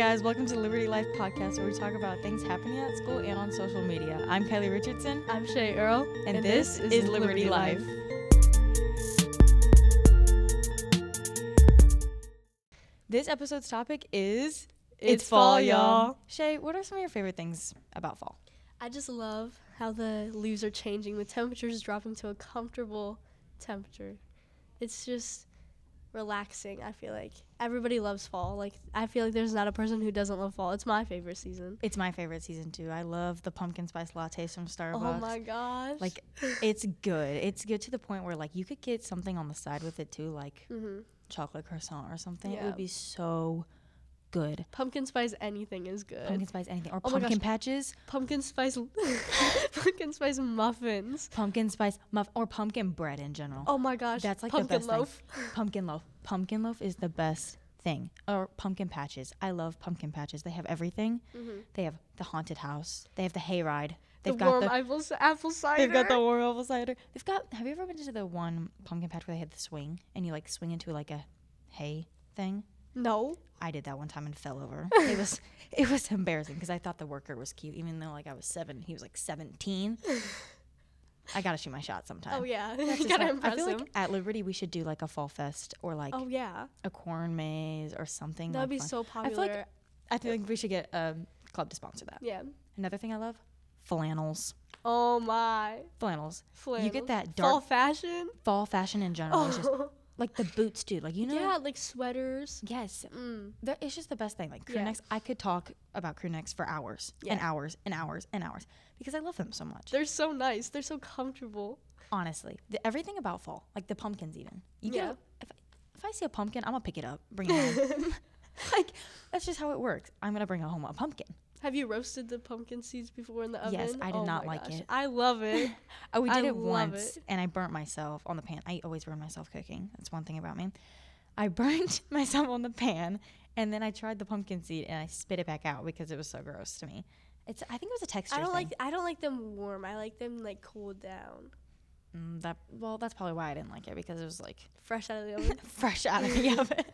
guys, welcome to the Liberty Life podcast where we talk about things happening at school and on social media. I'm Kylie Richardson, I'm Shay Earl, and, this, is, Liberty, Life. This episode's topic is It's fall, y'all. Shay, what are some of your favorite things about fall? I just love how the leaves are changing. The temperature's dropping to a comfortable temperature. It's just relaxing, I feel like. Everybody loves fall. Like I feel like there's not a person who doesn't love fall. It's my favorite season. It's my favorite season too. I love the pumpkin spice lattes from Starbucks. Oh my gosh. Like it's good. It's good to the point where like you could get something on the side with it too, like hmm chocolate croissant or something. It would be so good. pumpkin spice anything is good. Pumpkin spice anything or Oh pumpkin patches, Pumpkin spice pumpkin spice muffins. pumpkin spice muff or pumpkin bread in general. Oh my gosh. That's like the pumpkin best thing. loaf. Pumpkin loaf. Pumpkin loaf is the best thing. Or pumpkin patches. I love pumpkin patches. They have everything. Mhm. They have the haunted house. They have the hayride. The They've got warm the apple, apple cider. They've got the warm apple cider. They've got. Have you ever been to the one pumpkin patch where they had the swing and you like swing into like a hay thing? No. I did that one time and fell over. It was it was embarrassing because I thought the worker was cute, even though like I was seven, he was like seventeen. I gotta shoot my shot sometime. Oh yeah. You gotta how- impress I feel him. like at Liberty we should do like a fall fest or like oh yeah. a corn maze or something. That would like be fun. so popular. I feel like I think we should get a club to sponsor that. yeah. Another thing I love, flannels. Oh my. Flannels. Flannels. You get that dark fall fashion. fall fashion in general. is just Oh. Like the boots, dude. Like you know. yeah, like sweaters. Yes. Mm. They're- It's just the best thing. Like crew Yeah. necks, I could talk about crew necks for hours and hours and hours and hours because I love them so much. They're so nice. They're so comfortable. Honestly, the, everything about fall, like the pumpkins, even. You Yeah. if, I- if I see a pumpkin, I'm gonna pick it up, bring it home. like that's just how it works. I'm gonna bring home a pumpkin. Have you roasted the pumpkin seeds before in the oven? Yes, I did Oh not like gosh. it. I love it. Oh, we I did it once, it. and I burnt myself on the pan. I always burn myself cooking. That's one thing about me. I burnt myself on the pan, and then I tried the pumpkin seed, and I spit it back out because it was so gross to me. It's. I think it was a texture. I don't thing. like. I don't like them warm. I like them like cooled down, Mm, that well, that's probably why I didn't like it because it was like fresh out of the oven. fresh out of the oven.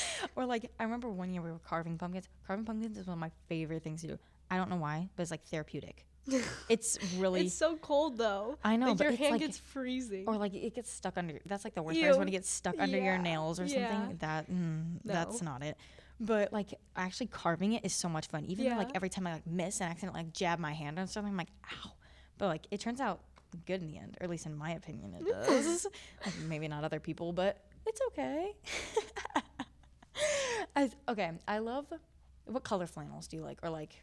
or like I remember one year we were carving pumpkins. Carving pumpkins is one of my favorite things to do. I don't know why, but it's like therapeutic. It's really it's so cold though. I know, like but your hand like gets freezing. or like it gets stuck under. That's like the worst part is when it gets stuck under your nails or yeah. something. That mm, that's not it. But like actually carving it is so much fun. Even though like every time I like miss and accidentally like jab my hand on something, I'm like ow. But like it turns out good in the end, or at least in my opinion, it does. Like, maybe not other people, but it's okay. I, okay, I love. What color flannels do you like, or like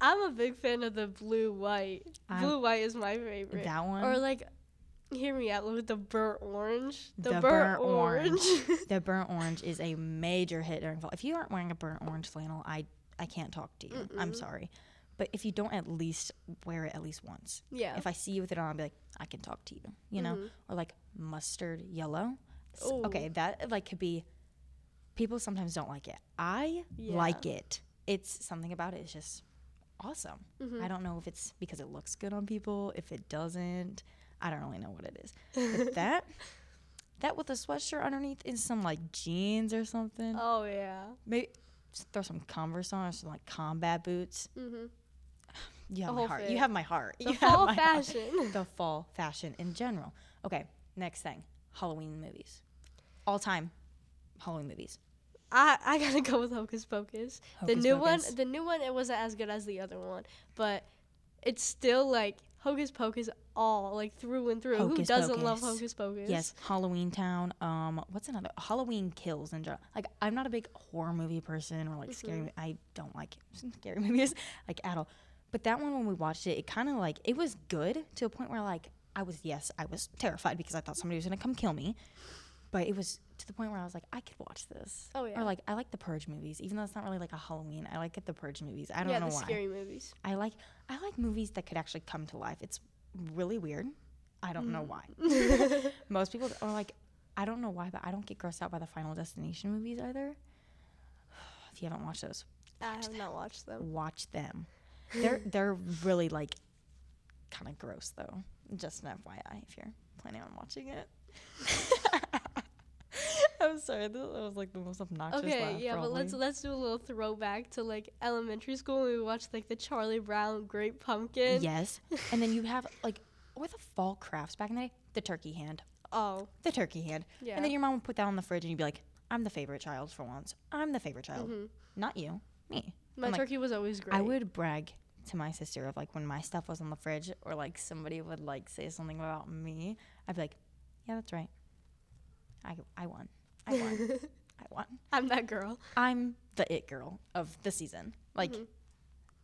I'm a big fan of the blue white. I'm- blue white is my favorite. that one? Or like, hear me out with the burnt orange. The, The burnt, burnt orange. the burnt orange is a major hit during fall. If you aren't wearing a burnt orange flannel, I I can't talk to you. I'm sorry, but if you don't at least wear it at least once, yeah. if I see you with it on, I'll be like, I can talk to you. You know, Mhm. or like mustard yellow. Ooh. Okay, that like could be. People sometimes don't like it. I Yeah. like it. It's something about it, is just awesome. Mhm. I don't know if it's because it looks good on people. If it doesn't, I don't really know what it is. But that, that with a sweatshirt underneath and some like jeans or something. Oh yeah. Maybe throw some Converse on or some like combat boots. Mm-hmm. You have my heart. fit. You have my heart. The you have fall my heart. fashion. The fall fashion in general. Okay, next thing, Halloween movies. All time Halloween movies. I I gotta go with Hocus Pocus. the new Pocus. one, the new one, it wasn't as good as the other one, but it's still like Hocus Pocus all like through and through. Who doesn't love Hocus Pocus? Yes, Halloween Town. Um, what's another Halloween Kills in general? Like, I'm not a big horror movie person or like scary. Mhm. mo- I don't like scary movies like at all. But that one, when we watched it, it kind of like it was good to a point where like I was yes, I was terrified because I thought somebody was gonna come kill me. But it was to the point where I was like, I could watch this. Oh yeah. Or like I like the Purge movies, even though it's not really like a Halloween. I like it, the Purge movies. I don't yeah, know the why. scary movies. I like I like movies that could actually come to life. It's really weird. I don't know Mm. why. Most people are like, I don't know why, but I don't get grossed out by the Final Destination movies either. If you haven't watched those, I have not watched them. watch them. They're they're really like kind of gross though. Just an FYI if you're planning on watching it. I'm sorry. That was like the most obnoxious Okay, laugh, yeah, but let's let's do a little throwback to like elementary school. when We watched like the Charlie Brown Great Pumpkin. Yes. And then you have like, or the fall crafts back in the day, the turkey hand. Oh, The turkey hand. yeah. And then your mom would put that on the fridge and you'd be like, I'm the favorite child for once. I'm the favorite child. Mhm. Not you, me. My I'm like, turkey was always great. I would brag to my sister of like when my stuff was on the fridge or like somebody would like say something about me. I'd be like, yeah, that's right. I, I won. I won. I won. I'm that girl. I'm the it girl of the season. Like, Mhm.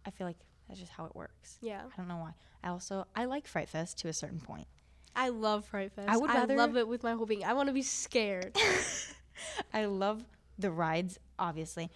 I feel like that's just how it works. Yeah, I don't know why. I also I like Fright Fest to a certain point. I love Fright Fest. I would rather- I love it with my whole being. I want to be scared. I love the rides, obviously.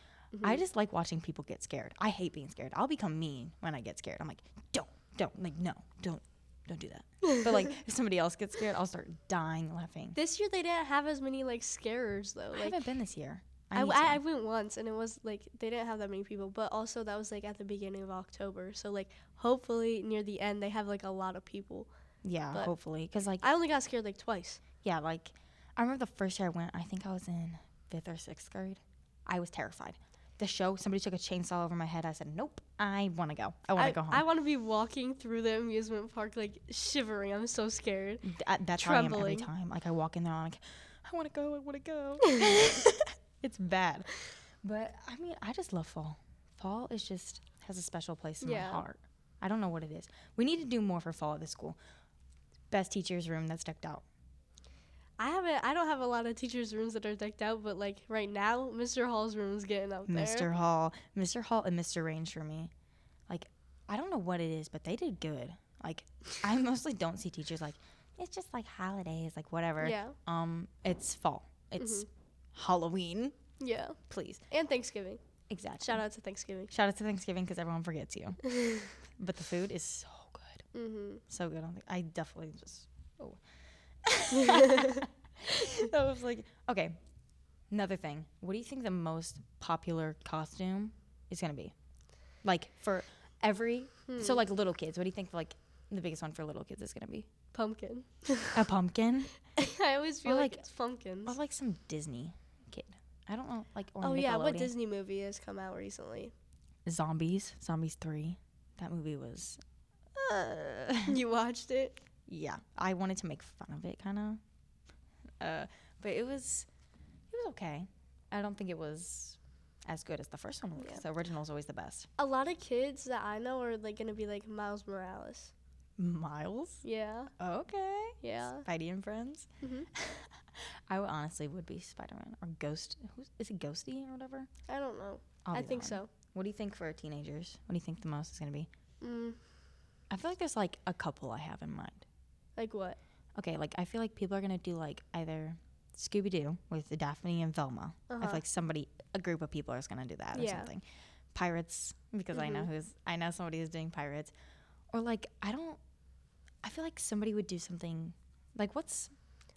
I Mhm. just like watching people get scared. I hate being scared. I'll become mean when I get scared. I'm like, don't, don't, like, no, don't, don't do that. But like, if somebody else gets scared, I'll start dying laughing. This year they didn't have as many like scarers though. I haven't been this year. I, I. I went once and it was like they didn't have that many people, but also that was like at the beginning of October. So like hopefully near the end they have like a lot of people. yeah, but- hopefully, because like, I only got scared like twice. yeah, like, I remember the first year I went. I think I was in fifth or sixth grade. I was terrified. The show, somebody took a chainsaw over my head. I said, nope, I want to go. I want to go home. I want to be walking through the amusement park like shivering. I'm so scared. Th- uh, that's how I am every time. Like I walk in there, I'm like, I want to go, I want to go. it's bad, but I mean, I just love fall. Fall is just has a special place in Yeah. my heart. I don't know what it is. We need to do more for fall at the school. Best teachers' room that's decked out. I haven't. I don't have a lot of teachers' rooms that are decked out, but like right now, Mr. Hall's room is getting up there. Mr. Hall, Mr. Hall, and Mr. Range for me. Like, I don't know what it is, but they did good. Like, I mostly don't see teachers like it's just like holidays, like whatever. Yeah. Um, it's fall. It's Mm-hmm. Halloween. Yeah. Please. And Thanksgiving. Exactly. Shout out to Thanksgiving. Shout out to Thanksgiving because everyone forgets you. but the food is so good. mm-hmm. So good. I, don't think, I definitely just. Oh. that was like. Okay. Another thing. What do you think the most popular costume is going to be? Like for every. So, like little kids. What do you think like the biggest one for little kids is going to be? Pumpkin. A pumpkin? I always feel like, like- it's pumpkins. or like some Disney kid? I don't know. Like, oh yeah, what Disney movie has come out recently? Zombies. Zombies 3. That movie was. Uh, you watched it? Yeah, I wanted to make fun of it, kind of. Uh, but it was, it was okay. I don't think it was as good as the first one. Yeah. The original is always the best. A lot of kids that I know are like gonna be like Miles Morales. Miles. Yeah. Okay. Yeah. Spidey and friends. Mhm. I would honestly would be Spider Man or Ghost. Who's is it? Ghosty or whatever. I don't know. I think one. so. What do you think for teenagers? What do you think the most is gonna be? Mm, I feel like there's like a couple I have in mind. Like what? Okay, like I feel like people are gonna do like either Scooby Doo with Daphne and Velma. I Uh-huh. feel like somebody, a group of people is gonna do that or something. Pirates, because I know Mhm. who's, I know somebody who's doing pirates, or like I don't. I feel like somebody would do something, like what's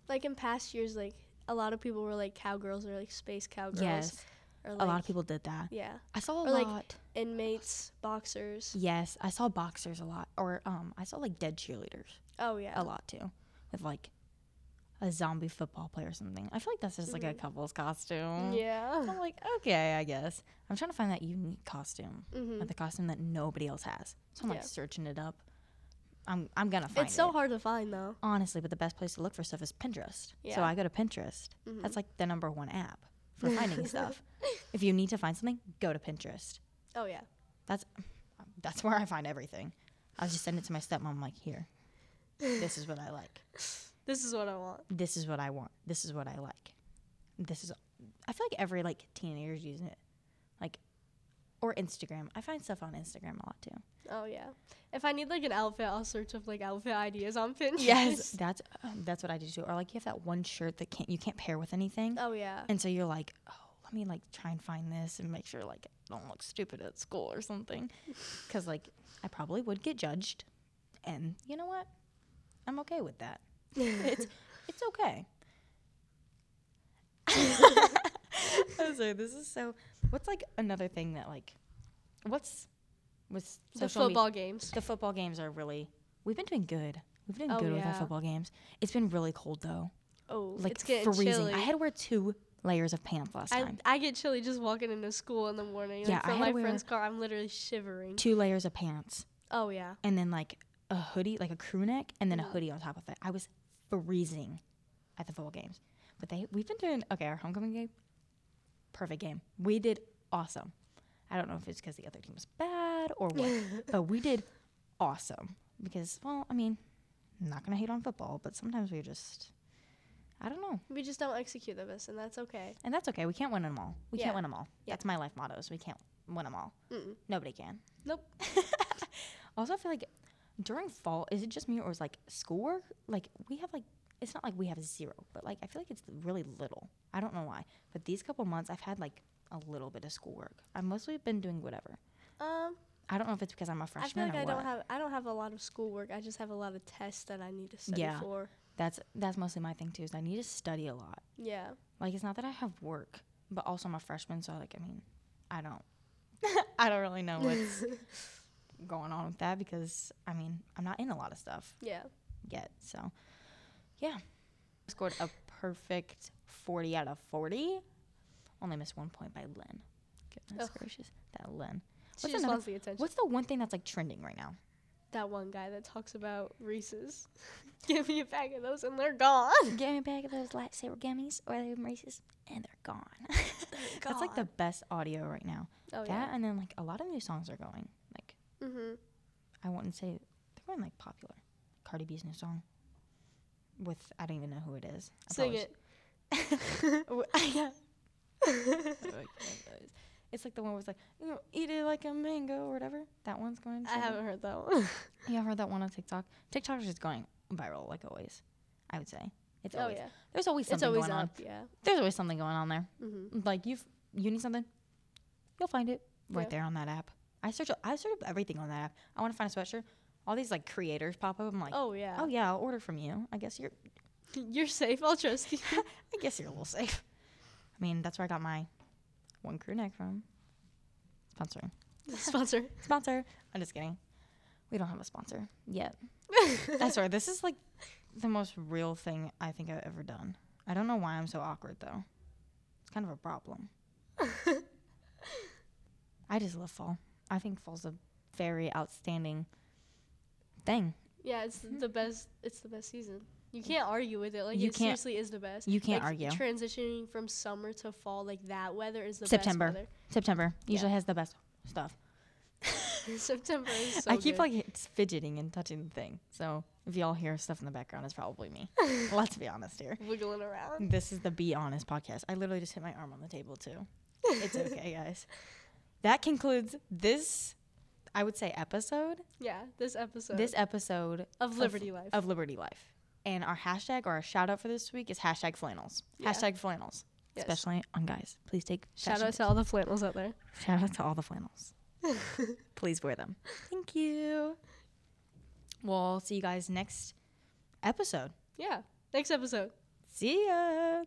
Like in past years, like a lot of people were like cowgirls or like space cowgirls. yes, Or a lot of people did that. Yeah. I saw a Or, like, lot. Inmates, boxers. yes, I saw boxers a lot, or um, I saw like dead cheerleaders Oh yeah. a lot too, with like a zombie football player or something. I feel like that's just like a Mhm. couple's costume. Yeah. I'm like, okay, I guess. I'm trying to find that unique costume, hmm like the costume that nobody else has. So I'm like Yeah. searching it up. I'm I'm gonna find it. It's so it. hard to find though. honestly, but the best place to look for stuff is Pinterest. Yeah. So I go to Pinterest. Mhm. That's like the number one app for finding stuff. If you need to find something, go to Pinterest. Oh yeah. That's that's where I find everything. I'll just send it to my stepmom. Like, here, this is what I like. This is what I want. This is what I want. This is what I like. This is. I feel like every like teenager is using it, or Instagram. I find stuff on Instagram a lot too. Oh yeah. If I need like an outfit, I'll search up like outfit ideas on Pinterest. Yes, that's um, that's what I do too. Or like you have that one shirt that can't you can't pair with anything, Oh yeah. and so you're like, oh, let me like try and find this and make sure like I don't look stupid at school or something, because like I probably would get judged, and you know what, I'm okay with that. it's it's okay. I'm. This is so. What's like another thing that like, what's with the football games. the football games are really. We've been doing good. We've been doing Oh, good with our football games. It's been really cold though, Oh, like it's getting freezing. chilly. I had to wear two layers of pants last I, time. I get chilly just walking into school in the morning. Yeah, like from my friend's car, I'm literally shivering. Two layers of pants. Oh yeah. and then like a hoodie, like a crew neck, and then a Mm. hoodie on top of it. I was freezing at the football games. But they we've been doing okay, our homecoming game, perfect game. We did awesome. I don't know if it's because the other team was bad or what, but we did awesome. Because well, I mean, I'm not gonna hate on football, but sometimes we just I don't know. We just don't execute the best, and that's okay. And that's okay. We can't win them all. We Yeah. can't win them all. Yeah. That's my life motto. Is we can't win them all. Mm-mm. Nobody can. Nope. also, I feel like during fall, is it just me or is like schoolwork? Like we have like it's not like we have zero, but like I feel like it's really little. I don't know why, but these couple months I've had like a little bit of schoolwork. I've mostly been doing whatever. Um, I don't know if it's because I'm a I feel freshman like or I what. don't have I don't have a lot of schoolwork. I just have a lot of tests that I need to study Yeah. for. that's that's mostly my thing too. Is I need to study a lot. Yeah. Like it's not that I have work, but also I'm a freshman, so like I mean, I don't, I don't really know what's going on with that because I mean I'm not in a lot of stuff. Yeah. yet. So, yeah, scored a perfect 40 out of 40. Only missed one point by Lynn. Goodness Ugh. gracious, that Lynn. She What's just another- wants the attention. What's the one thing that's like trending right now? that one guy that talks about Reese's? Give me a bag of those, and they're gone. Give me a bag of those lightsaber gummies or they races, and they're gone. that's like the best audio right now. Oh that yeah. and then like a lot of new songs are going. Like Mhm. I wouldn't say they're going like popular. Cardi B's new song with I don't even know who it is. I Sing it. yeah. it's like the one where it's like, you know, eat it like a mango or whatever. That one's going. I haven't heard that one. You ever heard that one on TikTok? TikTok is just going viral like always. I would say it's oh always yeah. there's always It's something always going on. Yeah. There's always something going on there. Mhm. Like you, you need something, you'll find it right Yeah. there on that app. I search, I search everything on that app. I want to find a sweatshirt. All these like creators pop up. I'm like, Oh yeah. oh yeah, I'll order from you. I guess you're You're safe. I'll trust you. I guess you're a little safe. I mean, that's where I got my one crew neck from. Sponsor. Sponsor. Sponsor. I'm just kidding. We don't have a sponsor yet. That's right. This is like the most real thing I think I've ever done. I don't know why I'm so awkward though. It's kind of a problem. I just love fall. I think fall's a very outstanding thing. Yeah, it's mm-hmm. the best. It's the best season. You mm. can't argue with it. Like You it can't- seriously is the best. You can't Like, argue. Transitioning from summer to fall, like that weather is the September. best weather. September Yeah. usually has the best stuff. September is so I keep good. like it's fidgeting and touching the thing. So if y'all hear stuff in the background, it's probably me. Let's be honest here. wiggling around. This is the Be Honest podcast. I literally just hit my arm on the table too. It's okay, guys. That concludes this, I would say, episode. Yeah, this episode This episode of Liberty Life. of Liberty Life. And our hashtag or our shout out for this week is hashtag flannels. Yeah. Hashtag flannels. Yes. Especially on guys. Please take Shout out to all the flannels out there. shout out to all the flannels. Please wear them. Thank you. We'll see you guys next episode. Yeah, next episode. See ya.